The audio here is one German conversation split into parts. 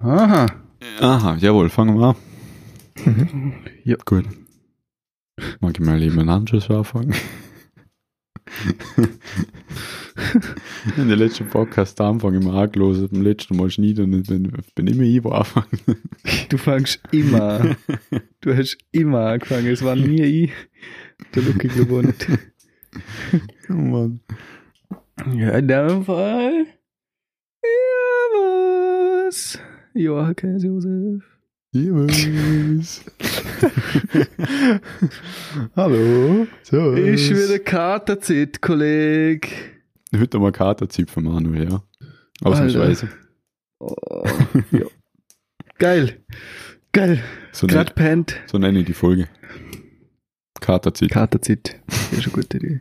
Aha. Aha, jawohl, fangen wir an. Ja. Gut. Mag ich mal eben einen Anschluss anfangen? In der letzten Podcast Anfang immer angelost, beim letzten Mal schneiden und bin ich immer ich, wo anfangen. Du fängst immer. Du hast immer angefangen. Es war nie ich, der Lucky gewonnen. Oh Mann. Ja, in dem Fall. Ja, was? Joachim Josef. Jeweils. Hallo. So. Ist wieder Katerzeit, Kollege. Heute wir Katerzeit von Manuel, ja. Ausnahmsweise. Oh, ja. Geil. Geil. So, Gerade pennt. so nenne ich die Folge. Katerzeit. Katerzeit. Das ist eine gute Idee.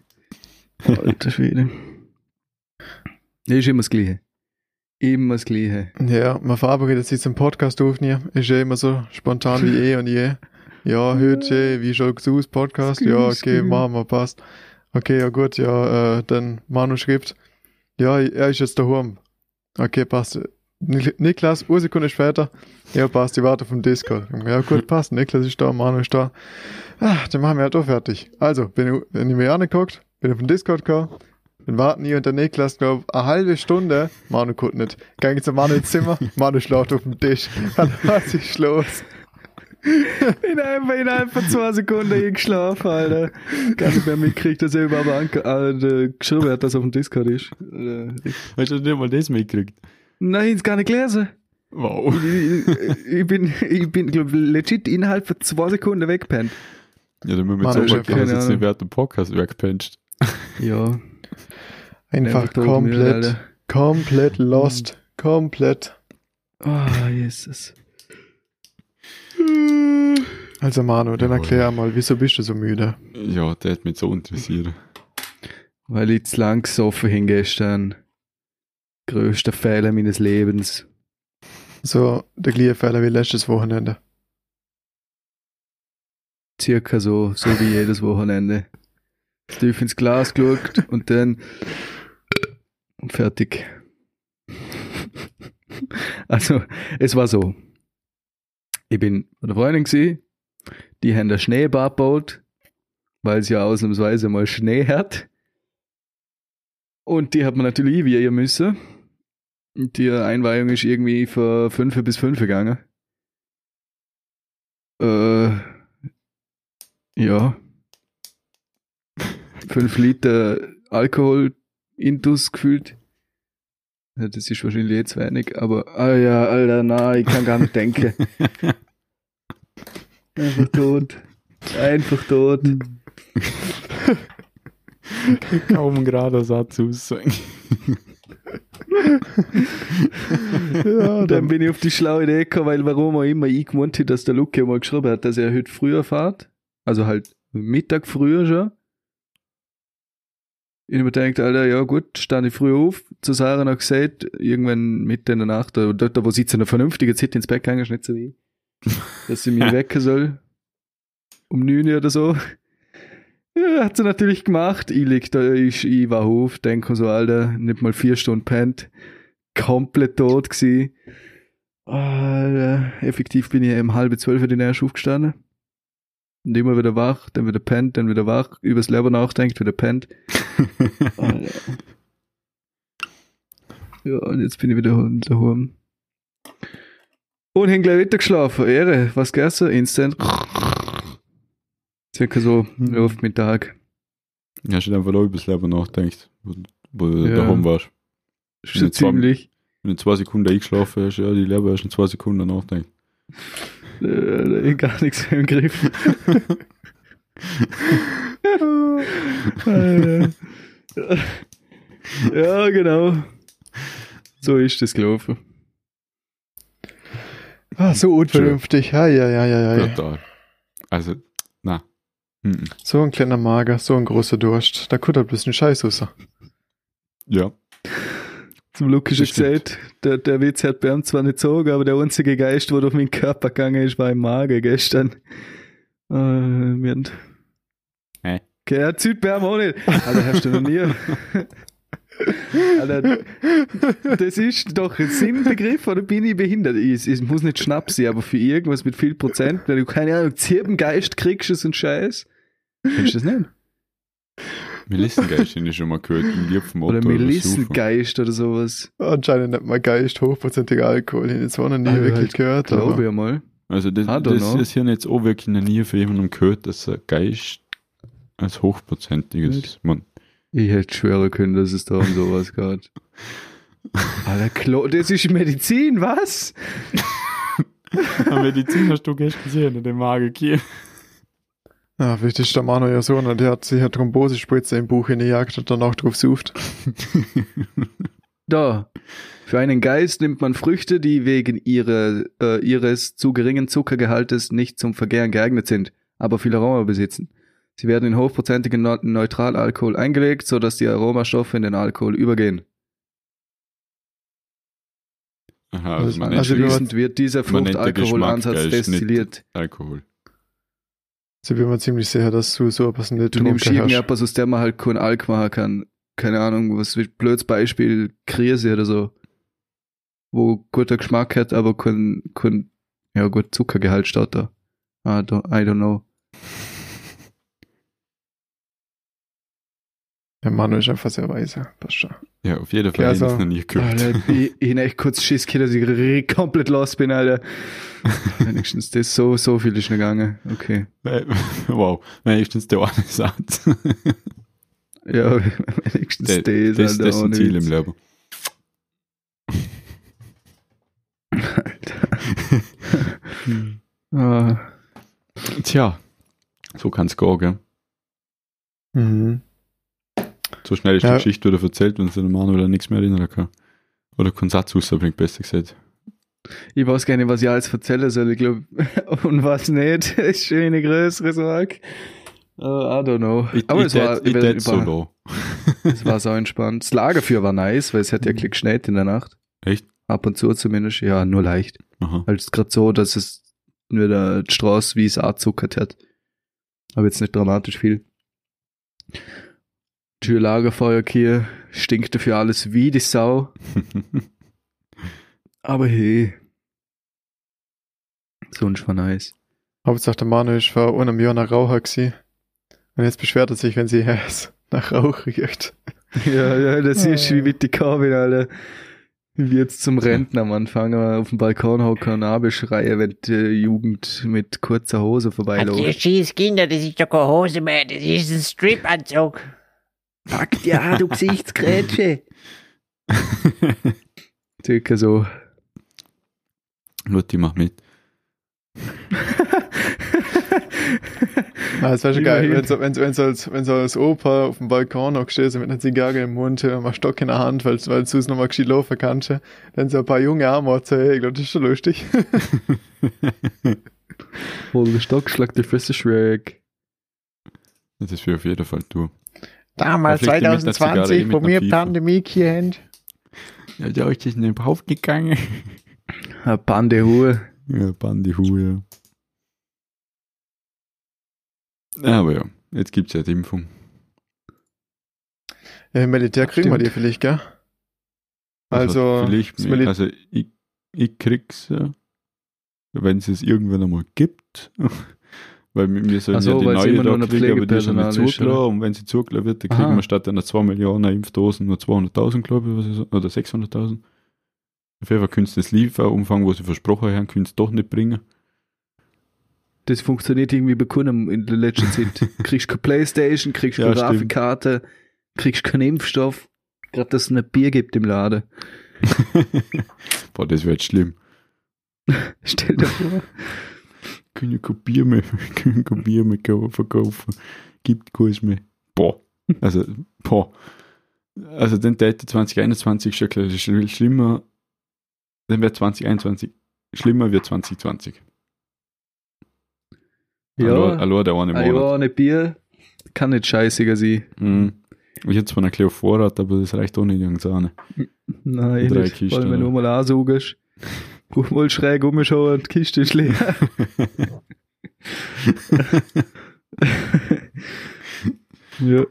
Alter Schwede. Das ist immer das Gleiche. Immer das Gleiche. Ja, man verabredet sich zum Podcast aufnehmen. Ist ja immer so spontan wie eh und je. Ja, heute, wie schaut's aus, Podcast? Ja, okay, machen wir, passt. Okay, ja gut, ja, äh, dann Manuskript. Ja, er ist jetzt daheim. Okay, passt. Nik- Niklas, eine Sekunde später. Ja, passt, ich warte vom Discord. Ja, gut, passt. Niklas ist da, Manu ist da. Ah, dann machen wir halt auch fertig. Also, bin ich, wenn ich mir angeguckt, bin ich vom Discord gekommen, dann warten ich und der Niklas, glaub, eine halbe Stunde. Manu guckt nicht. Gang ich zu Manu ins Zimmer, Manu schläft auf dem Tisch. Dann was ist los? In einfach innerhalb von zwei Sekunden eingeschlafen, Alter. Gar nicht mehr mitgekriegt, dass er überhaupt äh, geschrieben hat, dass er auf dem Discord ist. Äh, Hast du nicht mal das mitgekriegt? Nein, ist gar nicht gelesen. Wow. Ich, ich, ich bin, ich bin, glaub, legit innerhalb von zwei Sekunden weggepennt. Ja, dann müssen wir jetzt ich auch mal jetzt Ahnung. nicht während dem Podcast weggepenst. Ja. Einfach komplett, Alter. komplett lost. Komplett. Oh, Jesus. Also Manu, dann Jawohl. erklär mal, wieso bist du so müde? Ja, der hat mich so interessiert. Weil ich zu lang gesoffen hin gestern. Größter Fehler meines Lebens. So, der gleiche Fehler wie letztes Wochenende. circa so, so wie jedes Wochenende. Tief ins Glas geschaut und dann fertig. Also, es war so. Ich bin bei der Freundin gewesen, die haben ein Schneebad gebaut, weil es ja ausnahmsweise mal Schnee hat. Und die hat man natürlich einweihen müssen. Und die Einweihung ist irgendwie von 5 bis 5 gegangen. Äh, ja. 5 Liter Alkohol intus gefühlt. Ja, das ist wahrscheinlich jetzt wenig, aber, ah ja, Alter, nein, ich kann gar nicht denken. Einfach tot. Einfach tot. Kaum gerade einen Satz aussagen. Ja, dann bin ich auf die schlaue Idee gekommen, weil warum auch immer ich gemeint habe, dass der Luke mal geschrieben hat, dass er heute früher fährt. Also halt Mittag früher schon. Ich mir gedacht, Alter, ja gut, stand ich früh auf, zu Sarah noch gesagt, irgendwann mitten in der Nacht, oder dort, wo sie zu einer vernünftigen Zeit ins Bett gegangen ist, nicht so wie dass sie mich wecken soll. Um 9 Uhr oder so. Ja, hat sie natürlich gemacht. Ich leg da, ich, ich war auf, denke so, Alter, nicht mal vier Stunden pennt. Komplett tot gsi. Alter, effektiv bin ich um halb zwölf in erst aufgestanden. Und immer wieder wach, dann wieder pennt, dann wieder wach, übers Leben nachdenkt, wieder pennt. Ja, und jetzt bin ich wieder daheim. Und hab gleich weiter geschlafen. Ehre, was gegessen? Instant. Circa so Mhm. ja, auf Mittag. Hast du einfach auch über das Leben nachgedacht, wo, wo du Ja. daheim warst? Schon ziemlich. Wenn du zwei Sekunden eingeschlafen hast, ja, die Leber hast du in zwei Sekunden nachgedacht. Äh, gar nichts mehr im Griff. Ja, genau. So ist das gelaufen. Ah, so unvernünftig. Ja, ja, ja, ja, ja. Total. Also, na. So ein kleiner Mager, so ein großer Durst. Da kommt ein bisschen Scheiß raus. Ja. Zum Lukas schon gesagt, der, der Witz hat bei ihm zwar nicht gezogen, aber der einzige Geist, der durch meinen Körper gegangen ist, war im Magen gestern. Äh, wir haben- Hä? Okay, er zieht bei ihm auch nicht. Also hast du noch nie. Alter, das ist doch ein Sinnbegriff, oder bin ich behindert? Es, muss nicht Schnaps sein, aber für irgendwas mit viel Prozent, wenn du keine Ahnung, Zirbengeist kriegst, ist ein Scheiß. Kennst du das nicht? Melissengeist habe ich schon mal gehört. Im Lied vom Otto Oder. Melissengeist oder sowas. Anscheinend nicht mal Geist, hochprozentiger Alkohol. Ich habe jetzt auch noch nie Ah, wirklich halt, gehört. Glaube Aber ich einmal. Also das, das ist hier jetzt auch wirklich noch nie für jemanden gehört, dass er Geist als hochprozentiges Nicht? man Ich hätte schwören können, dass es da um sowas geht. Alter, Klo, das ist Medizin, was? Medizin hast du gestern gesehen in dem Magen ja, vielleicht ist der Manu ja so, und der hat sich eine Thrombosespritze im Buch hingejagt und danach drauf sucht. Da. Für einen Geist nimmt man Früchte, die wegen ihrer, äh, ihres zu geringen Zuckergehaltes nicht zum Vergären geeignet sind, aber viel Aroma besitzen. Sie werden in hochprozentigen Neu- Neutralalkohol eingelegt, sodass die Aromastoffe in den Alkohol übergehen. Aha, Also- also man also nennt wir- Schließend wird dieser Man nennt den Fruchtalkoholansatz destilliert. Alkohol. Also bin mir ziemlich sicher, dass du so etwas nicht Du nimmst irgendetwas, aus dem man halt keinen Alk machen kann. Keine Ahnung, was wie blödes Beispiel, Krise oder so. Wo guter Geschmack hat, aber kein, kein ja gut, Zuckergehalt statt da. I don't, I don't know. Der Manu ist einfach sehr weise. Passt schon. Ja, auf jeden Fall habe ich das noch nie gehört. Alter, ich, ich echt kurz Schiss gehabt, dass ich komplett lost bin, Alter. Wenigstens das so, so viel ist noch gegangen. Okay. wow, wenigstens der eine Satz. Ja, wenigstens Der- das, das, das ist ein Ziel Witz. im Leben. Ah, Tja, so kann's gehen, gell? Mhm. So schnell ist Ja. die Geschichte wieder erzählt, wenn sich der Manuel an nichts mehr erinnern kann. Oder keinen Satz rausbringt, besser gesagt. Ich weiß gar nicht, was ich alles erzählen soll. Ich glaube, und was nicht, ist schon eine größere Sorge. Uh, I don't know. Ich, Aber ich es war, tät- ich über, tät so es war so entspannt. Das Lagerfeuer war nice, weil es hat ja geschneit in der Nacht. Echt? Ab und zu zumindest. Ja, nur leicht. Aha. Halt gerade so, dass es nur der die Straße wie es anzuckert hat. Aber jetzt nicht dramatisch viel. Tür Lagerfeuer hier stinkt dafür alles wie die Sau. Aber hey. Sonst war nice. Hauptsache der Manu ist vor einem Jahr nach Raucher gewesen. Und jetzt beschwert er sich, wenn sie es nach Rauch riecht. Ja, ja, das ist wie mit die Kabel, Alter. Wie jetzt zum Rentner am Anfang auf dem Balkon hocken und abschreien, wenn die Jugend mit kurzer Hose vorbeiläuft. scheiß Kinder, das ist doch keine Hose mehr, das ist ein Strip-Anzug. Fuck ja, du Gesichtsgrätsche. Circa so. Lutti, mach mit. Ah, das wäre schon geil, wenn so, wenn, so als, wenn als Opa auf dem Balkon noch stehst mit einer Zigarre im Mund und einem Stock in der Hand, weil, weil du es nochmal gescheit laufen kannst, dann so ein paar junge Arme hey, ich glaube, das ist schon lustig. Hol den Stock, schlag die Fresse schräg. Das will auf jeden Fall tun. Damals, Ja, vielleicht mit einer Zigarre, 2020, mit wo wir. Pandemie hier haben. Ja, da ist das nicht überhaupt gegangen. Eine Bande Hure. Ja, Bandihu, ja. Aber ja, jetzt gibt's ja die Impfung. Ja, Im Militär kriegen wir Stimmt. die vielleicht, gell? Also, vielleicht, das Mili- also ich, ich krieg's wenn es es irgendwann einmal gibt. Weil wir sollen so, ja die neue immer da kriegen, aber die ist ja nicht ist, zugelassen. Und wenn sie zugelassen wird, dann kriegen Aha. wir statt einer 2 Millionen Impfdosen nur 200.000, glaube ich, was ich so, oder 600.000. Auf jeden Fall können sie das Lieferumfang, wo sie versprochen haben, können sie doch nicht bringen. Das funktioniert irgendwie bei Kunden in der letzten Zeit. Kriegst keine Playstation, kriegst keine Ja. Grafikkarte, kriegst keinen Impfstoff. Gerade, dass es ein Bier gibt im Laden. Boah, das wird schlimm. Stell dir vor. Können ja kein Bier mehr, können kein Bier mehr kau- verkaufen. Gibt keins mehr. Boah. Also, boah. Also, dann täte 2021 schon klar, schlimmer. Dann wird 2021 schlimmer wie 2020. Ja, Allein, allein der eine ein Monat. Jahr ohne Bier kann nicht scheißiger sein. Mhm. Ich hätte zwar noch ein Vorrat, aber das reicht auch nicht irgendwann. Nein, Drei nicht. Kisten, wenn du oder? mal ansaugst. Mal schräg umschauen und die Kiste ist leer. Ja.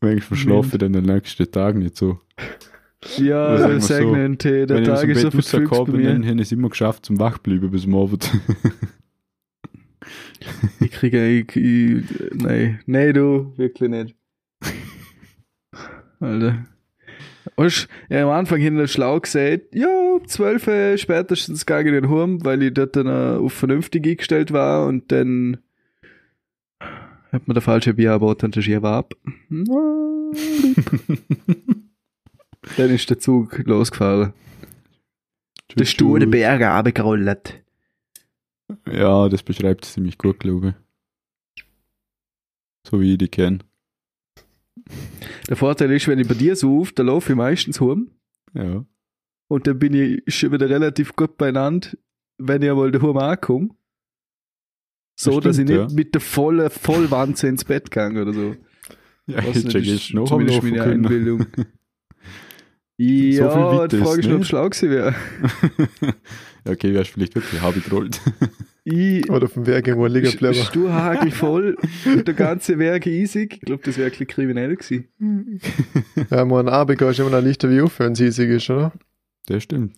Manchmal verschlafe ich dann den nächsten Tag nicht so. Ja, sagen wir das so, einen Tee. Der Tag ich ist so verflügt bei mir. habe ich es immer geschafft zum Wachbleiben bis am Abend. Ich kriege, ich, ich, nein, nein, du, wirklich nicht. Alter. Weißt, ja, am Anfang hin schlau gesagt, ja, 12 Uhr spätestens gehe ich in den Hurm, weil ich dort dann äh, auf vernünftig eingestellt war und dann hat mir der falsche Bier angeboten und das war ab. dann ist der Zug losgefahren. Der sture Berge abgerollt. Ja, das beschreibt es ziemlich gut, glaube ich. So wie ich die kenne. Der Vorteil ist, wenn ich bei dir suche, da laufe ich meistens heim. Ja. Und dann bin ich schon wieder relativ gut beieinander, wenn ich einmal daheim ankomme. So, Das dass ich stimmt, nicht ja. mit der vollen Vollwanze ins Bett gehe oder so. Ja, jetzt nicht, check ist ich noch zumindest meine können. Einbildung. viel ja, Witz die Frage ist, ob ne? es schlau gewesen wäre. ja, okay, wärst vielleicht wirklich habe ich gerollt. Ich, Oder auf dem Weg irgendwo liegen bleiben. Sturhagel voll und der ganze Werk easig. Ich glaube, das wäre ein bisschen kriminell gewesen. Ja, man, Abend gehst du immer noch leichter wie auf, wenn es easig ist, oder? Das stimmt.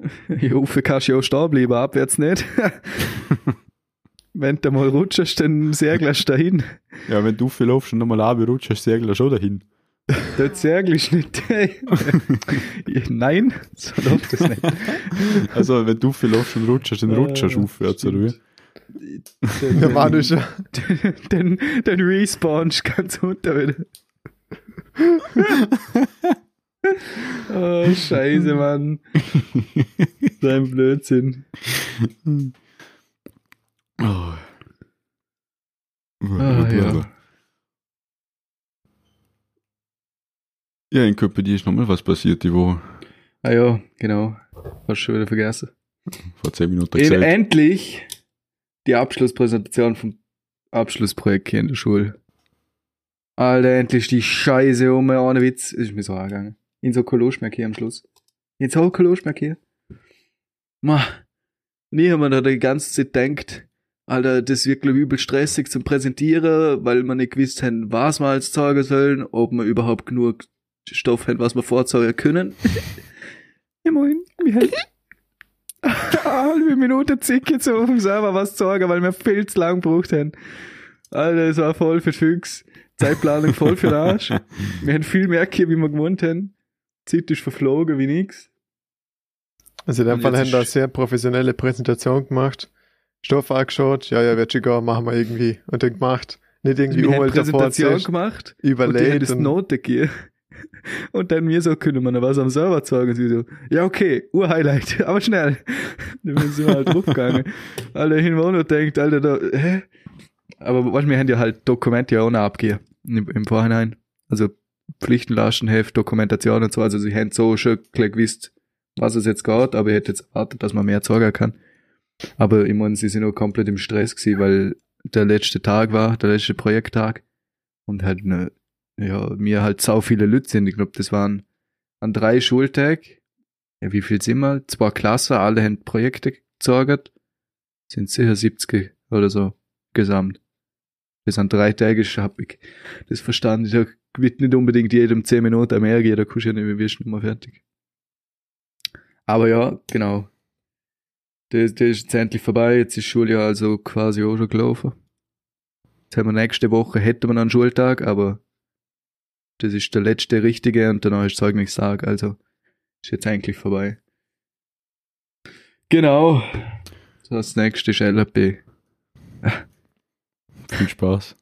Ja, offen kannst du ja auch stehen bleiben, abwärts nicht. Wenn du mal rutschst, dann segelst du dahin. Ja, wenn du viel laufst und nochmal runterrutschst, hast du Segler schon dahin. Du nicht. Nein, so läuft das nicht. Also, wenn du viel laufst und rutschst, dann rutschst du Äh, aufwärts, oder wie? Dann, Ja, Manu schon. dann, dann respawnst du ganz unter wieder. oh, scheiße, Mann. Dein Blödsinn. Oh. Ah, ja. Ja, in Köpenick ist nochmal was passiert die Woche. Ah ja, genau. Hast schon wieder vergessen. Vor 10 Minuten In, gesagt. endlich die Abschlusspräsentation vom Abschlussprojekt hier in der Schule. Alter, endlich die Scheiße um, ohne Witz. Ist mir so angegangen. In so Koloschmerk hier am Schluss. In so Koloschmerk hier. Ma. Nie haben wir da die ganze Zeit gedacht, Alter, das wird glaub ich übel stressig zum Präsentieren, weil wir nicht gewusst haben, was wir als zeigen sollen, ob wir überhaupt genug Stoff haben, was wir vorzeigen können. Immerhin, wir haben eine halbe Minute zick jetzt auf dem Server was zu sagen, weil wir viel zu lang gebraucht haben. Alter, es war voll für Füchs. Zeitplanung voll für den Arsch. Wir haben viel mehr hier, wie wir gewohnt haben. Die Zeit ist verflogen wie nix. Also in dem Und Fall haben wir eine sehr professionelle Präsentation gemacht. Stoff angeschaut, ja, ja, wird schon gehen, machen wir irgendwie. Und dann gemacht. Nicht irgendwie wir haben davor Präsentation gemacht und die haben überlegt. das Und, Note gegeben. Und dann mir so, können wir noch was am Server zeigen? Und sie so, ja okay, Urhighlight, aber schnell. Dann sind wir halt draufgegangen. Alter, hin noch denkt, Alter, da, hä? Aber du, wir haben ja halt Dokumente ja auch noch abgegeben im, im Vorhinein. Also Pflichtenlastenheft, Dokumentation und so. Also sie haben so schon gewusst, was es jetzt geht, aber ich hätte jetzt erwartet, dass man mehr zeigen kann. Aber ich meine, sie sind auch komplett im Stress gewesen, weil der letzte Tag war, der letzte Projekttag. Und halt, ne, ja, mir halt sau viele Leute sind. Ich glaube, das waren an drei Schultagen. Ja, wie viel sind wir? Zwei Klassen, alle haben Projekte gezeigt. Sind sicher 70 oder so gesamt. Das an drei Tagen hab ich das verstanden. Ich wird nicht unbedingt jedem 10 Minuten mehr gehen, da kannst du ja nicht, wir wirst nicht mehr fertig. Aber ja, genau. Das, das ist jetzt endlich vorbei. Jetzt ist Schuljahr also quasi auch schon gelaufen. Jetzt haben wir nächste Woche, hätten wir einen Schultag, aber das ist der letzte richtige und danach ist Zeugnistag, also ist jetzt eigentlich vorbei. Genau. Das nächste ist LRP. Viel Spaß.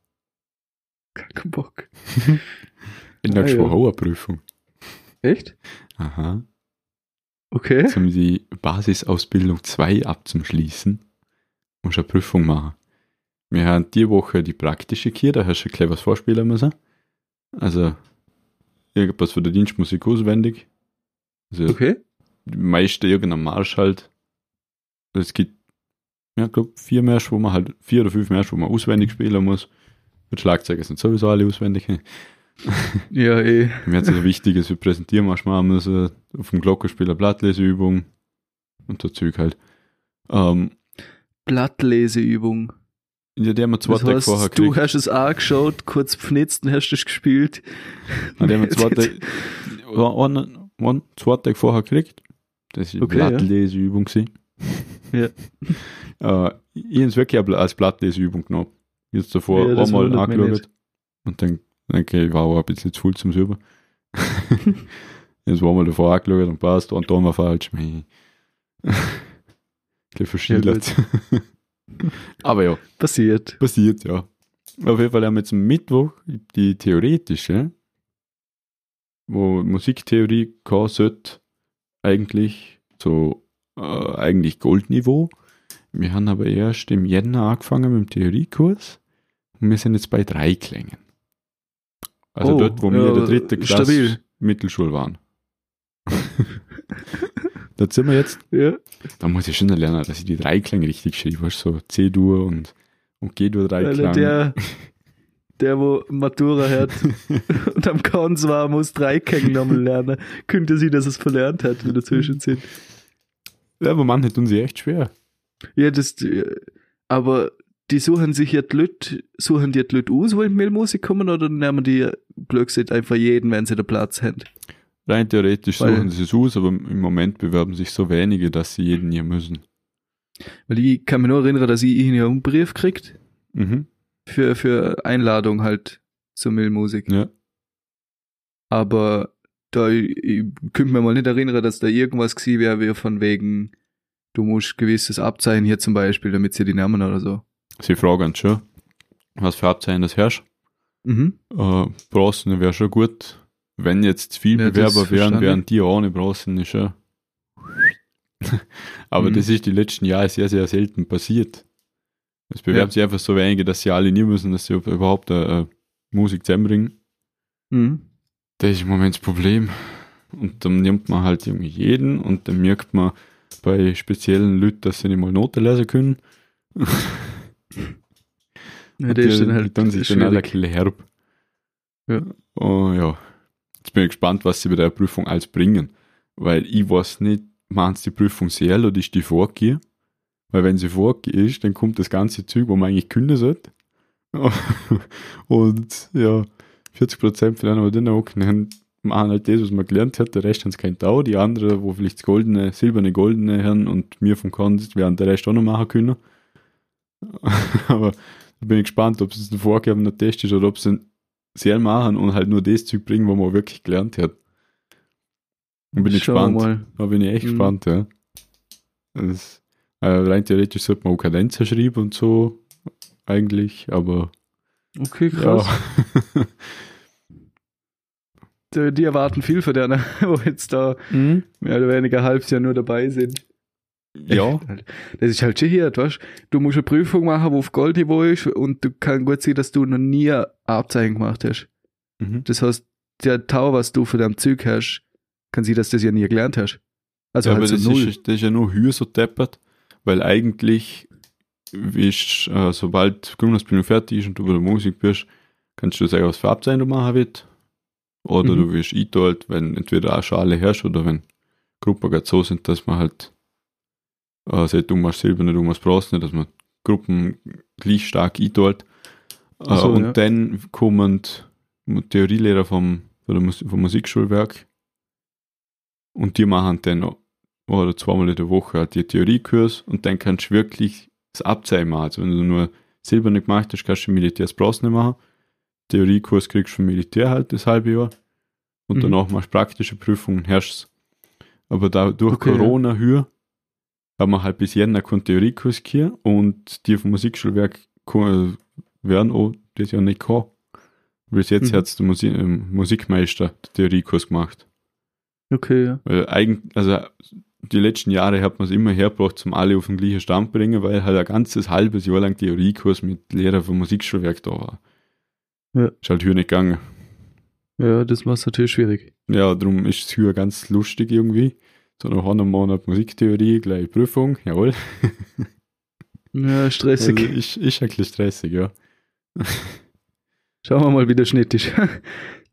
Kein Bock. In der Ah, ja. Woche auch eine Prüfung. Echt? Aha. Okay. Jetzt um die Basisausbildung 2 abzuschließen, musst du eine Prüfung machen. Wir haben die Woche die praktische hier, da hast du ein kleines was vorspielen müssen. Also, irgendwas für die Dienstmusik auswendig. Also, Okay. die meiste irgendein Marsch halt. Es gibt, ja, ich glaube, vier Märsche, wo man halt, vier oder fünf Märsche, wo man auswendig spielen muss. Mit Schlagzeuger sind sowieso alle auswendig. Ja, eh. Mir hat es wichtig, dass wir präsentieren manchmal müssen, auf dem Glockenspieler Blattleseübung und so Zeug halt. Ähm, Blattleseübung. Ja, die haben wir zwei Tage vorher du gekriegt. hast es angeschaut, kurz pfnitzt und hast es gespielt. Und die haben wir zwei Tage, einen, zwei Tage vorher gekriegt. Das ist Okay, eine ja. Blattleseübung gewesen. Ja. Äh, ich habe es wirklich als Blattleseübung genommen. Jetzt davor Ja, einmal angeschaut. Und dann denke ich, wow, ein bisschen zu viel zum Silber. Jetzt war mal davor angeschaut und passt, und da war falsch. Mei. Gleich verschiedert. Aber ja, Passiert. passiert, ja. Auf jeden Fall haben wir jetzt am Mittwoch die theoretische, wo Musiktheorie kann, sollte eigentlich so äh, eigentlich Goldniveau. Wir haben aber erst im Jänner angefangen mit dem Theoriekurs und wir sind jetzt bei drei Klängen. Also Oh, dort, wo wir ja, in der dritten Klasse. Mittelschule waren. Dort sind wir jetzt Ja. da muss ich schon lernen, dass ich die Dreiklänge richtig schreibe. So C-Dur und, und G-Dur Dreiklang. der, der, wo Matura hat und am Kons war, muss drei Kängen nochmal lernen. Könnte sie, dass es verlernt hat in der Zwischenzeit. ja, aber manche tun sie echt schwer. Ja, das, aber die suchen sich ja die Leute, suchen die, Leute aus, wo in die Musik kommen, oder nehmen die gesagt einfach jeden, wenn sie den Platz haben? Rein theoretisch Weil- suchen sie es aus, aber im Moment bewerben sich so wenige, dass sie jeden hier müssen. Weil ich kann mich nur erinnern, dass ich ja einen Brief kriegt Mhm. für, für Einladung halt zur Millmusik. Ja. Aber da, ich, ich könnte mir mal nicht erinnern, dass da irgendwas gewesen wäre, wie von wegen, du musst gewisses Abzeichen hier zum Beispiel, damit sie die Namen oder so. Sie fragen schon, was für Abzeichen das herrscht. Mhm. Äh, Bronzen wäre schon gut. Wenn jetzt viel Ja, Bewerber wären, wären die ohne Bronzen schon. aber Mhm. das ist die letzten Jahre sehr, sehr selten passiert. Es bewerben Ja. sich einfach so wenige, dass sie alle nie müssen, dass sie überhaupt äh, äh, Musik zusammenbringen. Mhm. Das ist im Moment das Problem. Und dann nimmt man halt irgendwie jeden und dann merkt man bei speziellen Leuten, dass sie nicht mal Noten lesen können. Ja, Und der ist die- dann halt die tun sich dann alle ein schwierig. herb. Ja. Oh ja. Jetzt bin ich gespannt, was sie bei der Prüfung alles bringen. Weil ich weiß nicht, sie die Prüfung sehr oder ist die Vorkehr? Weil wenn sie Vorkehr ist, dann kommt das ganze Zeug, wo man eigentlich können sollte. Und ja, 40% von denen, die dann hocken, machen halt das, was man gelernt hat. Der Rest haben es kein Tau. Die anderen, wo vielleicht das goldene, silberne, goldene haben und mir vom Konst, werden der Rest auch noch machen können. Aber da bin ich gespannt, ob es ein vorgegebener Test ist oder ob sie ihn sehr machen und halt nur das Zeug bringen, was man wirklich gelernt hat. Da bin ich gespannt. mal. Da bin ich echt Mhm. gespannt, ja. Das, äh, rein theoretisch sollte man auch Kadenzen schreiben und so, eigentlich, aber Okay, krass. ja. Die, die erwarten viel von denen, wo jetzt da Mhm. mehr oder weniger ein halbes Jahr nur dabei sind. Ja, Das ist halt schon hier, weißt du? musst eine Prüfung machen, die auf Goldniveau ist und du kann gut sein, dass du noch nie ein Abzeichen gemacht hast. mhm. Das heißt, der Tau, was du von deinem Zeug hast, kann sein, dass du das ja nie gelernt hast. Also ja, halt aber so das, null. ist, das ist ja nur höher so deppert, weil eigentlich, ist, äh, sobald Grundausbildung fertig ist und du bei der Musik bist, kannst du sagen, was für Abzeichen du machen willst. Oder Mhm. du wirst eingeteilt, wenn entweder auch schon alle herrschst oder wenn Gruppen gerade so sind, dass man halt äh, sagt, du machst Silber, du machst Bronze, dass man Gruppen gleich stark einteilt. Äh, so, und ja. dann kommen Theorielehrer vom, vom Musikschulwerk und die machen dann noch- oder zweimal in der Woche halt die Theoriekurs und dann kannst du wirklich das Abzeichen machen. Also wenn du nur Silber nicht gemacht hast, kannst du Militär das Bronze nicht machen. Theoriekurs kriegst du vom Militär halt das halbe Jahr und Mhm. danach machst du praktische Prüfungen und herrschst. Aber da durch Okay, ja. Corona höher haben wir halt bis Jänner keinen Theoriekurs hier und die vom Musikschulwerk werden auch das Jahr nicht kommen. Bis jetzt Mhm. hat der Musi ähm, Musikmeister den Theoriekurs gemacht. Okay, ja. Weil eigentlich, also die letzten Jahre hat man es immer hergebracht, zum alle auf den gleichen Stand bringen, weil halt ein ganzes halbes Jahr lang Theoriekurs mit Lehrer vom Musikschulwerk da war. Ja. Ist halt hier nicht gegangen. Ja, das es natürlich schwierig. Ja, darum ist es hier ganz lustig irgendwie. So nach einem Monat Musiktheorie, gleich Prüfung, jawohl. Ja, stressig. Also ist, ist ein bisschen stressig, ja. Schauen wir mal, wie der Schnitt ist.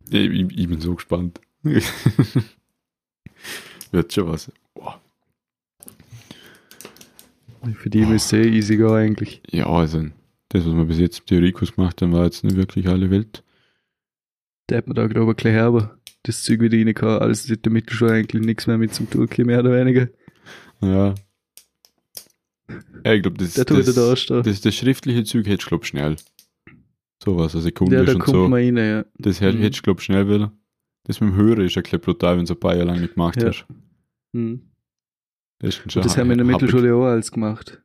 Ich, ich, ich bin so gespannt. Wird schon was. Boah. Für die müsste eh easy gehen eigentlich. Ja, also das, was wir bis jetzt im Theoriekurs gemacht haben, war jetzt nicht wirklich alle Welt. Der hat mir da, glaube ich, gleich herber. Das Zeug wieder reingehauen. Alles in der Mittelschule eigentlich nichts mehr mit zum tun, kein mehr oder weniger. Ja. ja ich glaube, das, das, wieder da stehen. das, das schriftliche Zeug hättest du, glaube schnell. Sowas, eine Sekunde Ja, da kommt so. man rein, ja. Das hätt- Mhm. hättest du, glaube schnell wieder. Das mit dem Hören ist ja gleich brutal, wenn du ein paar Jahre lang nicht gemacht Ja. hast. Hm. Das, das haben wir in der. Mittelschule auch alles gemacht.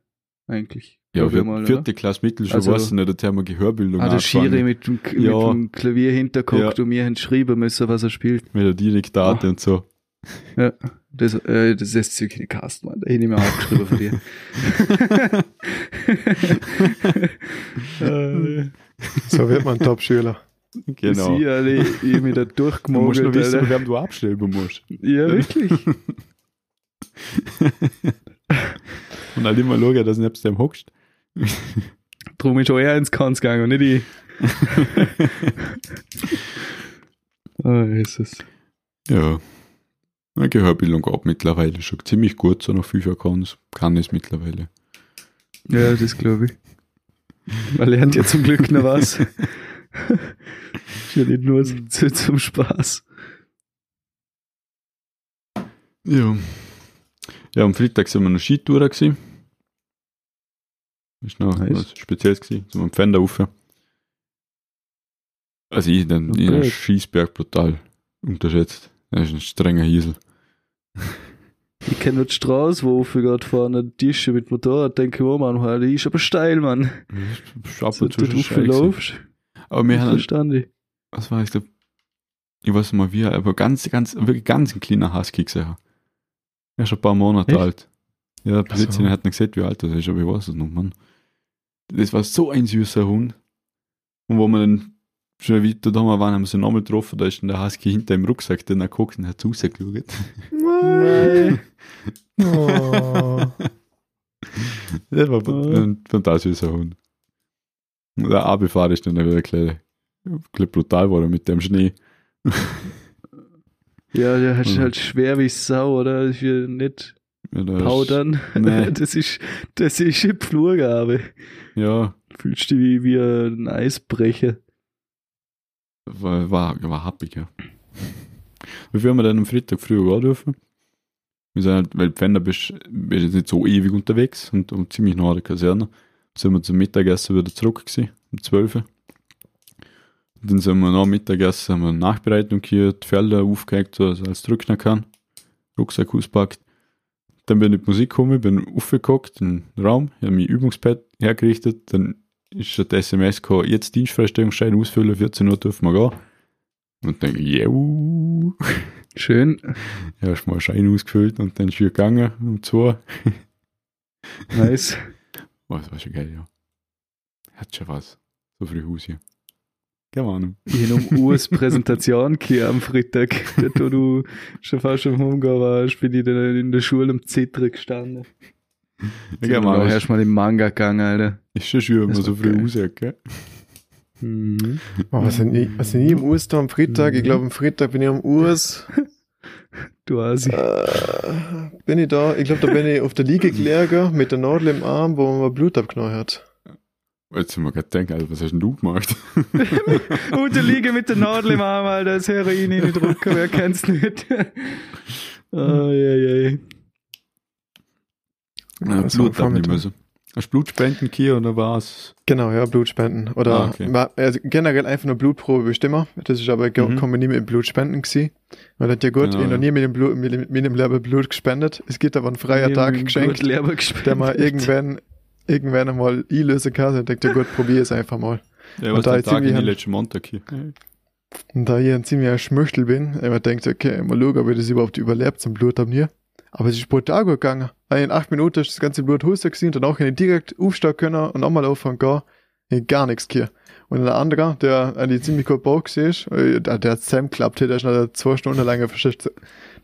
Eigentlich. Ja, vier, mal, oder? vierte Klasse Mittelschule, Also- weiß ich nicht, da haben wir Gehörbildung Ah, der Schiri mit dem, Ja. mit dem Klavier hinterguckt Ja. und wir haben schreiben müssen, was er spielt. Melodiediktate Oh. und so. Ja. Das, äh, das ist Zeug in Cast, Mann. Da hätte ich mir aufgeschrieben von dir. So wird man Top-Schüler. Genau. Sie alle, ich mich da Du musst durchgemogelt, noch wissen, Alter. wer du abstellen musst. Ja, wirklich. Und halt immer schauen, dass du nebst dem hockst. Drum ist auch er ins Kanz gegangen und nicht ich. oh, Jesus. Ja. Meine Gehörbildung ab mittlerweile schon ziemlich gut, so nach fünf Jahren kann es kann es mittlerweile. Ja, das glaube ich. Man lernt ja zum Glück noch was. ist ja nicht nur zu, zum Spaß. Ja. Ja, am Freitag sind wir noch Skitouren gewesen. Ist noch Nice. was Spezielles gewesen, zum am Pfänder rauf. Also ich, den, Okay. ich den Schießberg brutal unterschätzt. Er ist ein strenger Hiesel. Ich kenne nur die Straße, wo gerade vorne Tische mit Motorrad, denke ich, oh Mann, halt, die ist aber steil, Mann. Ab So, und zu gewesen. laufst. Aber wir haben, verstand ich. was war ich glaube, ich weiß nicht mal wie, aber ganz, ganz, wirklich ganz ein kleiner Husky gesehen. Er ist schon ein paar Monate Echt? alt. Ja, der Ach so. Besitzerin hat nicht gesehen, wie alt das ist, aber ich weiß es noch, Mann. Das war so ein süßer Hund. Und wo wir dann schon weiter da waren, haben wir sie nochmal getroffen, da ist dann der Husky hinter dem Rucksack, den er guckt und hat rausgeschaut. Nein. Oh. Das war Oh. ein total süßer Hund. Und der Abifahrer ist dann wieder ein bisschen, brutal geworden mit dem Schnee. Ja, der ist Mhm. halt schwer wie Sau, oder? Ich will nicht Ja, powdern. Nee. Das ist, das ist eine Pflurgabe. Ja, Fühlst dich wie, wie ein Eisbrecher. war, war, war happig, ja. Wie viel haben wir dann am Freitag früh gehen dürfen? Wir sind halt, weil Pfänder bist, bist jetzt nicht so ewig unterwegs und, und ziemlich nah an der Kaserne. Sind wir zum Mittagessen wieder zurück gewesen, um 12 Uhr. Dann sind wir nach Mittagessen, haben wir eine Nachbereitung hier, die Felder aufgehängt, so dass alles drücken kann. Rucksack auspackt. Dann bin ich in die Musik gekommen, bin aufgeguckt in den Raum, habe mein Übungspad hergerichtet, dann ist die SMS gekommen, jetzt Dienstfreistellungsschein ausfüllen, 14 Uhr dürfen wir gehen. Und dann, yeah, Schön. ja, hast mal einen Schein ausgefüllt und dann ist wieder gegangen, um zwei. Nice. Oh, das war schon geil, ja. Hat schon was. So früh Haus hier. Keine Ahnung. Ich habe um US-Präsentation am Freitag. Dort, wo du schon fast am Umgehen warst, bin ich dann in der Schule am Zittern gestanden. Ja, Ja, mal, erst mal im Manga gegangen, Alter. ist schon schön, wenn man so früh geil. gell? Mhm. Oh, was sind nie, was sind nie im Urs da am Freitag? Ich glaube, am Freitag bin ich am Urs. Du Asi. Äh, bin ich da? Ich glaube, da bin ich auf der Liege gelegen mit der Nadel im Arm, wo man mal Blut abgenommen hat. Jetzt sind wir gerade denken, Alter, was hast denn du gemacht? Liege mit der Nadel im Arm, Alter, das Heroin in den Drucker, wer kennt's nicht? oh, je, je. Ja, Blut abnehmen müssen. Hast du Blutspenden hier oder was? Genau, ja, Blutspenden. Oder Ah, okay. also generell einfach eine Blutprobe bestimmen. Das ist aber Mhm. nie mit dem Blutspenden gewesen. Weil das ja gut, Genau, ich hab noch ja. nie mit dem, Blut, mit, mit dem Leben Blut gespendet. Es gibt aber einen freien Tag geschenkt, Leber der man irgendwann, irgendwann einmal einlösen kann. Und denkt, ja gut, probier es einfach mal. Ja, Und da der ist Tag in irgendwie die ein- letzten Montag hier. Und da ich ein ziemlicher Schmüchtel bin, immer denkt, okay, mal schauen, ob ich das überhaupt überlebt zum Blut haben hier. Aber es ist brutal gut gegangen. In acht Minuten ist das ganze Blut huster gewesen und danach kann ich direkt aufstehen können und nochmal aufhören gehen. Ich hab gar nichts hier. Und ein anderer, der eigentlich ziemlich gut Bauch gesehen ist, äh, der, der hat zusammengeklappt, der ist noch zwei Stunden lang verschützt.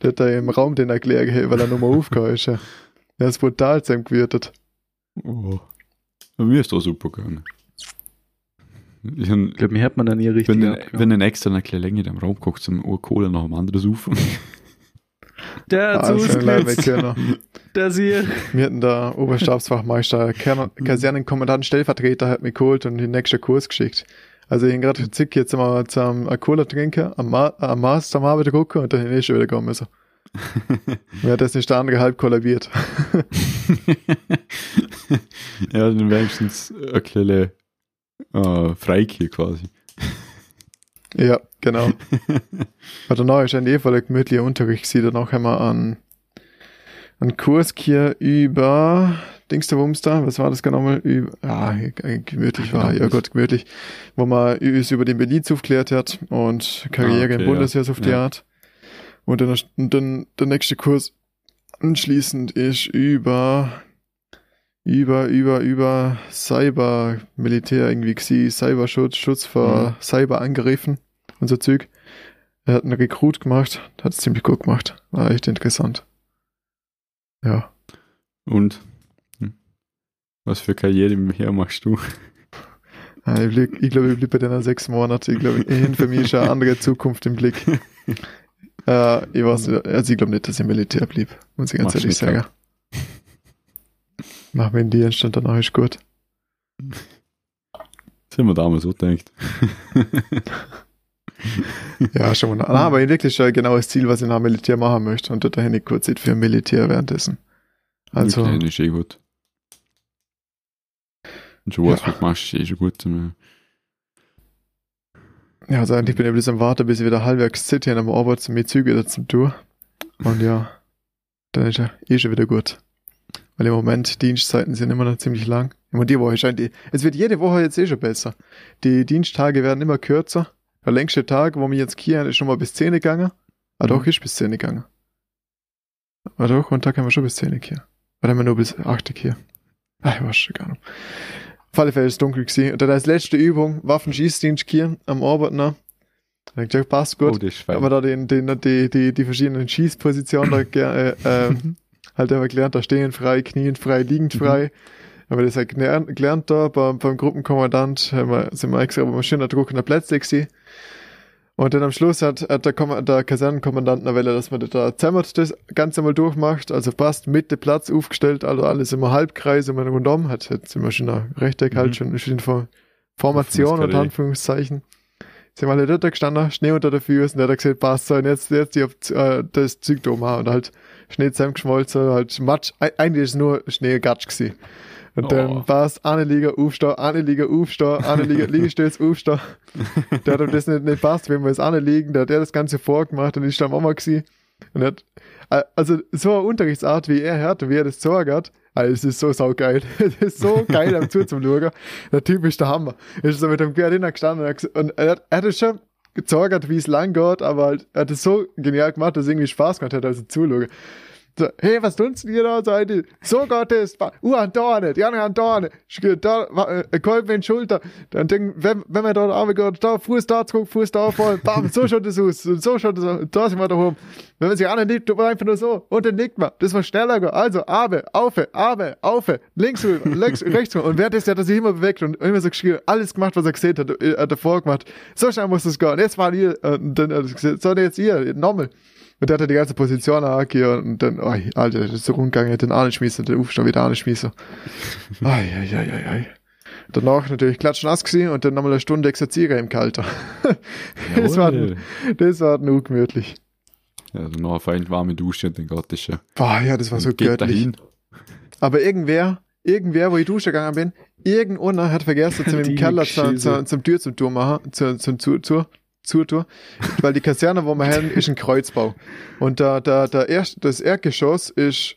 Der hat da im Raum den erklärt, weil er nochmal aufgehört ist. Der ist brutal zusammengewirtet. Oh. Bei mir ist das super gegangen. Ich hab, Ich glaube, mir hat man dann nie richtig wenn, abgenommen. wenn ein extra eine kleine Länge in dem Raum guckt, zum Urkohle noch am anderen saufen. Der Also, leider ausgenutzt. Kerner. Der hier. Wir hatten der Oberstabsfachmeister, Kasernenkommandant, Stellvertreter hat mich geholt und in den nächsten Kurs geschickt. Also ich bin gerade zick jetzt mal zum Cola trinken, am, Ma am Mars am Abend gucken und dann ist schon wieder kommen müssen. Hat das nicht der andere halb kollabiert. ja, dann wenigstens eine kleine äh, Freikirche quasi. Ja, genau. Aber danach ist ein eh voll gemütlicher Unterricht gewesen. Danach haben wir einen, einen Kurs hier über Dings der Wumster, was war das genau mal? Über, ah, äh, gemütlich war, ja Gott, gemütlich. Wo man uns über den Beliz aufklärt hat und Karriere Ah, okay, im ja. Bundesheer auf die Ja. Art. Und dann, dann der nächste Kurs anschließend ist über über, über, über Cyber-Militär irgendwie gewesen, Cyberschutz, Schutz vor Mhm. Cyberangriffen und so Zeug. Er hat einen Rekrut gemacht, hat es ziemlich gut gemacht. War echt interessant. Ja. Und hm, was für Karriere her machst du? Ich, glaube, ich blieb bei den sechs Monaten. Ich glaube, für mich ist eine andere Zukunft im Blick. äh, ich weiß, nicht, also ich glaube nicht, dass ich im Militär blieb, muss ich ganz Machst ehrlich sagen. Mach mir in die und danach ist gut. Das haben wir damals so gedacht. Ja, schon mal. Ah, aber wirklich schon ein genaues Ziel, was ich nach Militär machen möchte. Und da hätte ich kurz Zeit für Militär währenddessen. Also, Okay, das ist eh gut. Und schon was Ja. du machst, ist eh schon gut. Ja, also eigentlich bin ich bloß am Warten, bis ich wieder halbwegs Zeit hier am Arbeit zu mir Züge dazu tue. Und ja, dann ist ja eh schon wieder gut. Weil im Moment Dienstzeiten sind immer noch ziemlich lang. Immer die Woche scheint die. Es wird jede Woche jetzt eh schon besser. Die Diensttage werden immer kürzer. Der längste Tag, wo wir jetzt hier ist schon mal bis 10 gegangen. Ah, doch, Mhm. ist bis 10 gegangen. Ah, doch, und Tag haben wir schon bis 10 hier. Oder haben wir nur bis 8 hier? Ah, ich weiß schon gar nicht. Auf alle Fälle ist es dunkel gewesen. Und dann als letzte Übung, Waffenschießdienst hier am Arbeiten. Da hab ich gedacht, passt gut. Oh, fein. Aber da den, den, die, die, die verschiedenen Schießpositionen da, äh, äh, halt einfach gelernt, da stehen frei, knien frei, liegend frei. Aber das halt gelernt, gelernt da beim, beim Gruppenkommandant, haben wir, sind wir extra aber schön druckender Plätze gewesen. Und dann am Schluss hat, hat der, der Kasernenkommandant eine Welle, dass man da zusammert das Ganze mal durchmacht, also passt Mitte Platz aufgestellt, also alles immer Halbkreis immer rundum, hat jetzt immer schon ein Rechteck Mhm. halt schon, schon Form, Formation Karree. Anführungszeichen. Sind wir alle dort gestanden, Schnee unter der Füße, und der hat gesagt, passt so, und jetzt, jetzt die äh, das Zeug da und halt Schnee zusammengeschmolzen, halt Matsch, Ei- eigentlich ist es nur Schneegatsch gewesen. Und Oh. dann passt, eine Liga aufstehen, eine Liga aufstehen, eine Liga Liegestütz aufstehen. Der hat ihm das nicht, nicht passt, wenn wir es anlegen, der hat er das Ganze vorgemacht und ich da Mama gewesen. Und er hat, äh, also so eine Unterrichtsart, wie er hört und wie er das gesagt hat, also es ist so saugeil. Es ist so geil am Zuzuschauen. Der Typ ist der Hammer. Er ist so mit dem Gerd gestanden und er hat er hat, er es schon gezeigt, wie es lang geht, aber halt, er hat es so genial gemacht, dass es irgendwie Spaß gemacht hat, also zuschauen. So, hey, was tunst ihr da? So, eine- so geht es. Uh, an Dorne, die andere an Dorne. Da, äh, Kolben in die Schulter. Dann denken, wenn, wenn man dort runtergeht, da, Fuß da zurück, Fuß da voll. Bam, so schaut es aus. So schaut es aus. Da sind wir da oben. Wenn man sich anlegt, tut man einfach nur so. Und dann nickt man. Das war schneller. gehen. Also, Abe, Aufe, Abe, Aufe. Links rüber, links, rechts rüber. Und während das hat er sich immer bewegt und immer so geschrieben, alles gemacht, was er gesehen hat, äh, hat er vorgemacht. So schnell muss es gehen. Jetzt war ihr, äh, dann hat gesagt, so, jetzt ihr, nochmal. Und der hat die ganze Position angehört und dann, oi, Alter, das ist so rumgegangen, den anschmeißen, den Aufstand wieder anschmeißen. Ei, ei, ei, ei, ei. Danach natürlich klatschnass gewesen und dann nochmal eine Stunde exerzieren im Kalter. das, war, das war nur gemütlich. Ja, also noch eine fein warme Dusche, dann geht das schon. Boah, ja, das war so göttlich. dahin. Aber irgendwer, irgendwer, wo ich duschen gegangen bin, irgendeiner hat vergessen, zum Keller zu, zu, zum Tür zum Tour machen, zu, zum zu, Tour. Weil die Kaserne, wo wir haben, ist ein Kreuzbau. Und da, da, der erst, das Erdgeschoss ist,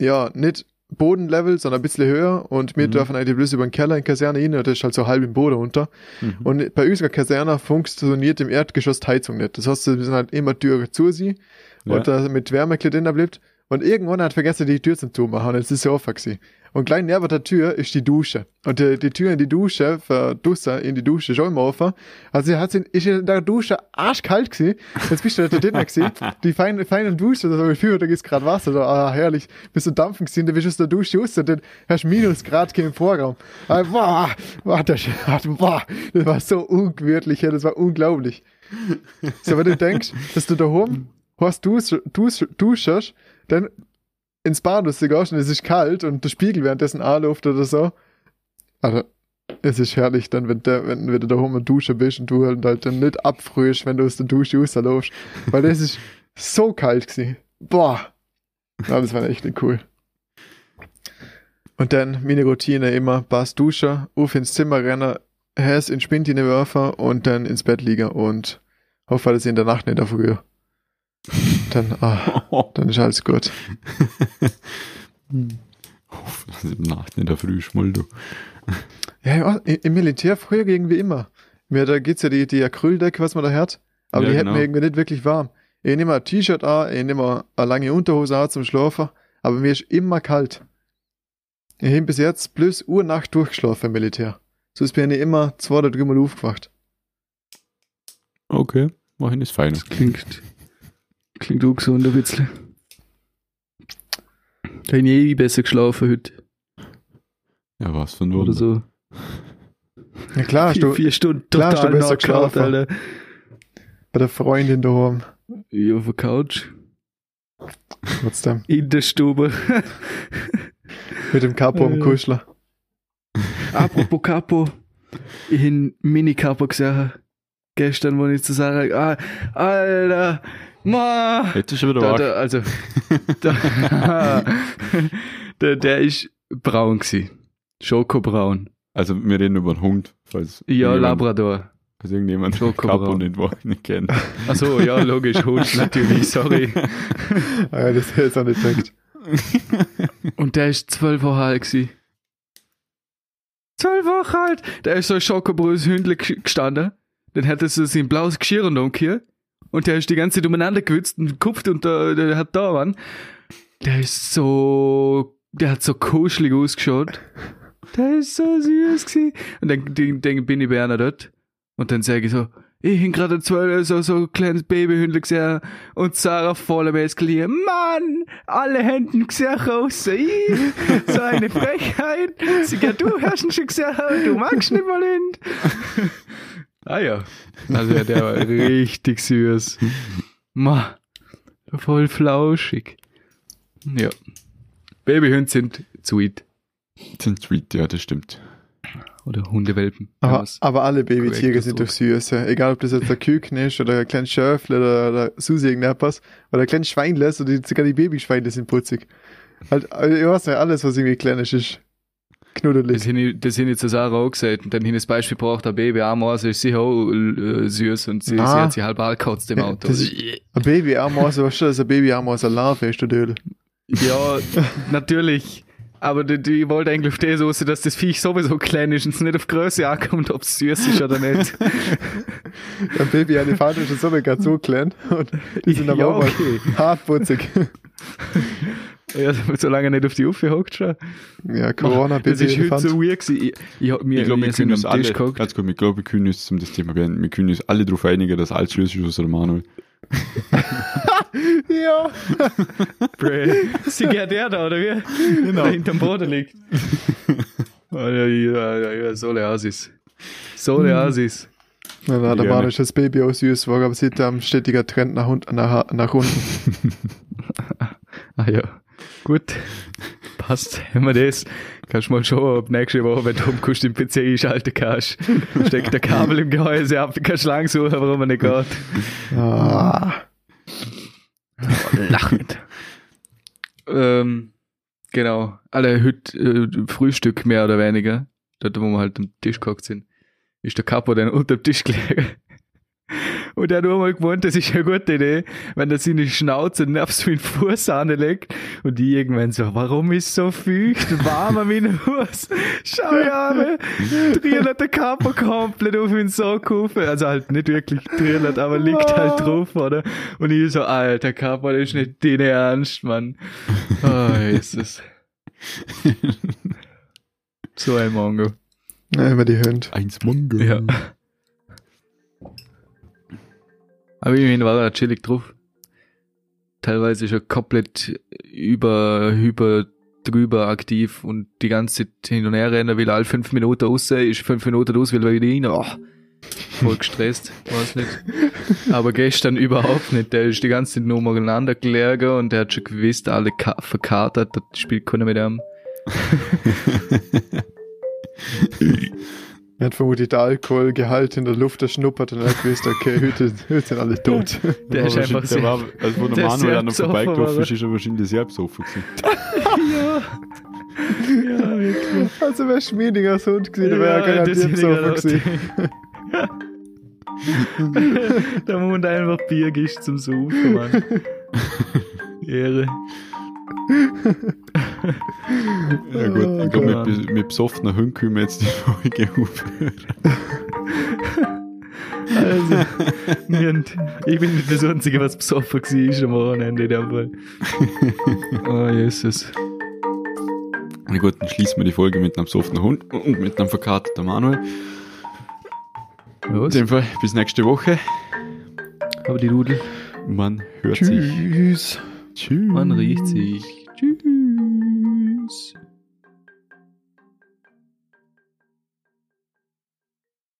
ja, nicht Bodenlevel, sondern ein bisschen höher und wir Mhm. dürfen eigentlich bloß über den Keller in die Kaserne hin und das ist halt so halb im Boden runter. Mhm. Und bei unserer Kaserne funktioniert im Erdgeschoss die Heizung nicht. Das heißt, wir sind halt immer Türe zu sie Ja. und da mit Wärme drin bleibt. Und irgendwann hat vergessen, die Tür zum Zumachen und es ist so offen gewesen. Und gleich neben der Tür ist die Dusche. Und die, die Tür in die Dusche, für Dusser in die Dusche, auch immer offen. Also hat sie, ist in der Dusche arschkalt gewesen. Jetzt bist du da drinnen gewesen. Die feine, feine Dusche, da so Gefühl, da gibt's gerade Wasser, da, ah, herrlich. Bist du dampfen gewesen, da bist du aus der Dusche raus und dann hast du Minusgrad im Vorraum. Ah, boah, boah, das, boah, das war so ungemütlich, ja, das war unglaublich. So, wenn du denkst, dass du da oben hast du, du, duschst, dann ins Bad du gehst und es ist kalt und der Spiegel währenddessen anläuft oder so. Also, es ist herrlich dann, wenn, der, wenn, wenn du da oben und duschen bist und du halt, halt dann nicht abfrühst, wenn du aus der Dusche rausläufst. Weil das ist so kalt gewesen. Boah. Ja, das war echt nicht cool. Und dann meine Routine immer, Bass duschen, auf ins Zimmer rennen, Häs in Spind in die Werfer und dann ins Bett liegen und hoffe, dass ich in der Nacht nicht dafür. Dann, ah, dann ist alles gut. Also im Nacht nicht der Früh schmull, du. Ja, ja, im Militär früher irgendwie immer. Mir, da gibt's ja die, die Acryldecke, was man da hat. Aber Ja, die hätten genau. mir irgendwie nicht wirklich warm. Ich nehme ein T-Shirt an, ich nehme eine lange Unterhose an zum Schlafen, aber mir ist immer kalt. Ich habe bis jetzt plus Uhr Nacht durchgeschlafen im Militär. Sonst bin ich immer zwei oder dreimal aufgewacht. Okay, machen ist fein. Klingt, klingt auch gesund ein bisschen. Da habe ich eh besser geschlafen heute. Ja, was für ein Oder Wunder. so. Ja klar, hast vier, du vier Stunden klar hast du total besser geschlafen. Alter. bei der Freundin daheim. Ja, auf der Couch. Trotzdem. In der Stube. Mit dem Kapo am Äh. Kuschler. Apropos Capo. Ich habe Mini-Capo gesehen. Gestern, wo ich zu Sarah, ah, Alter, ma. Hättest du schon wieder Da, da, also, da, der, der ist braun gsi. Schokobraun. Also, wir reden über einen Hund, falls Ja, Labrador. falls irgendjemand Schokobraun. Nicht, nicht kennt. Achso, ja, logisch, Hund, natürlich, sorry. Ah, das hätte ich jetzt auch nicht gedacht. Und der ist zwölf Wochen alt gsi. Zwölf Wochen alt! Der ist so ein schokobraunes Hündle g- gestanden. Dann er so sein blaues Geschirr umgekehrt. Und der ist die ganze Zeit umeinander gewitzt und gekupft und da, der hat da waren. Der ist so, der hat so kuschelig ausgeschaut. Der ist so süß gsi. Und dann, dann, dann bin ich bei einer dort. Und dann sage ich so, ich hab gerade zwölf, so, so ein kleines Babyhündle gesehen. Und Sarah voll am Eskalieren. Mann, alle Händen gesehen außer ich. So eine Frechheit. Sie, ja, du hast ihn schon gesehen, du magst nicht mal hin. Ah ja. Also ja, der war richtig süß. Ma, voll flauschig. Ja. Babyhunde sind sweet. Sind sweet, ja, das stimmt. Oder Hundewelpen. Aber, aber alle Babytiere sind doch süß. ja. Egal, ob das jetzt der Küken ist oder ein kleines Schöfle oder, oder Susi irgendetwas. Oder ein kleines Schweinle, oder die, sogar die Babyschweine sind putzig. Halt, also, ich weiß nicht, alles, was irgendwie klein ist, ist Das knuddelig. habe ich, das hab ich zu Sarah auch gesagt. Und dann habe ich das Beispiel gebracht, ein Baby Ameise ist sicher auch äh, süß und sie, sie Ah. hat sich halb angekotzt im Ja, Auto. das ist- Ein Baby-Ameise, weißt du, dass ein Baby-Ameise eine Larve ist, du. Ja, natürlich. Aber die, die wollte eigentlich auf das raus, dass das Viech sowieso klein ist und es nicht auf Größe ankommt, ob es süß ist oder nicht. Ein Baby-Elefant ist schon so gerade so klein. Und die sind aber Ja, auch mal okay. Ja, solange er nicht auf die Uffe hockt schon. Ja, Corona, Das ist heute so weird gewesen. Ich, ich, hab mir, Ich glaube, wir können sind uns am alle, Tisch gehockt. ganz gut, ich glaube, wir können uns, um das Thema werden, wir können uns alle darauf einigen, dass alles süß ist, außer der Manuel. ja. Bray. Sie geht der da, oder wie? Genau. Der hinterm Boden liegt. oh, ja, ja, ja, ja, so le Asis. So le Asis. Na, na, der. Mann ist das Baby auch süß, war aber sieht ein stetiger Trend nach, unten- nach, nach unten. Ah ja, gut. Passt. Haben wir das. Kannst mal schauen, ob nächste Woche, wenn du umkommst, den PC einschalten kannst. Steckt der Kabel im Gehäuse ab, kannst lang suchen, warum er nicht geht. Ah. Lach nicht. ähm, genau. Alle heute äh, Frühstück mehr oder weniger. Dort, wo wir halt am Tisch gehockt sind, ist der Capo dann unter dem Tisch gelegen. Und er hat nur mal gewohnt, das ist eine gute Idee, wenn er seine Schnauze auf so einen Fuß anlegt und die irgendwann so, warum ist so feucht, warm an meinem Fuß? Schau ja, ne? Drillert der Capo komplett auf ihn so kufen. Also halt nicht wirklich drillert, aber liegt halt drauf, oder? Und ich so, alter Capo, das ist nicht dein Ernst, Mann. Oh, Jesus. so ein Mongo. Na, immer die Hunde. Eins Mongo. Ja. Aber immerhin war er chillig drauf. Teilweise schon komplett über, über, drüber aktiv und die ganze Zeit hin und her rennen, will alle fünf Minuten raus, ist fünf Minuten raus, will wieder rein. Oh. voll gestresst, weiß nicht. Aber gestern überhaupt nicht. Der ist die ganze Zeit nur umeinander gelegen und der hat schon gewusst, alle ka verkatert, das spielt keiner mit ihm. Er hat vermutlich den Alkoholgehalt in der Luft erschnuppert und er hat gewusst, okay, heute, heute sind alle tot. Der ist war einfach sehr- der war, also wo der der ist Manuel ihm besoffen, vorbeigelaufen ist, ist er wahrscheinlich sehr besoffen gewesen. ja. Ja, wirklich. Also wäre Schmiediger Hund gewesen, dann wäre er garantiert besoffen gewesen. Der Mund einfach Bier gischt zum Saufen, Mann. Ehre. Ja gut, Oh ich glaube, mit, mit besoffener Hunden können wir jetzt die Folge aufhören. Also, wir haben, ich bin nicht das Einzige, was besoffen war am Wochenende in dem Fall. Oh, Jesus. Na gut, dann schließen wir die Folge mit einem besoffenen Hund und mit einem verkaterten Manuel. In Was? dem Fall bis nächste Woche. Aber die Rudel, Man hört sich. Tschüss. Tschüss. man riecht sich. Blessings.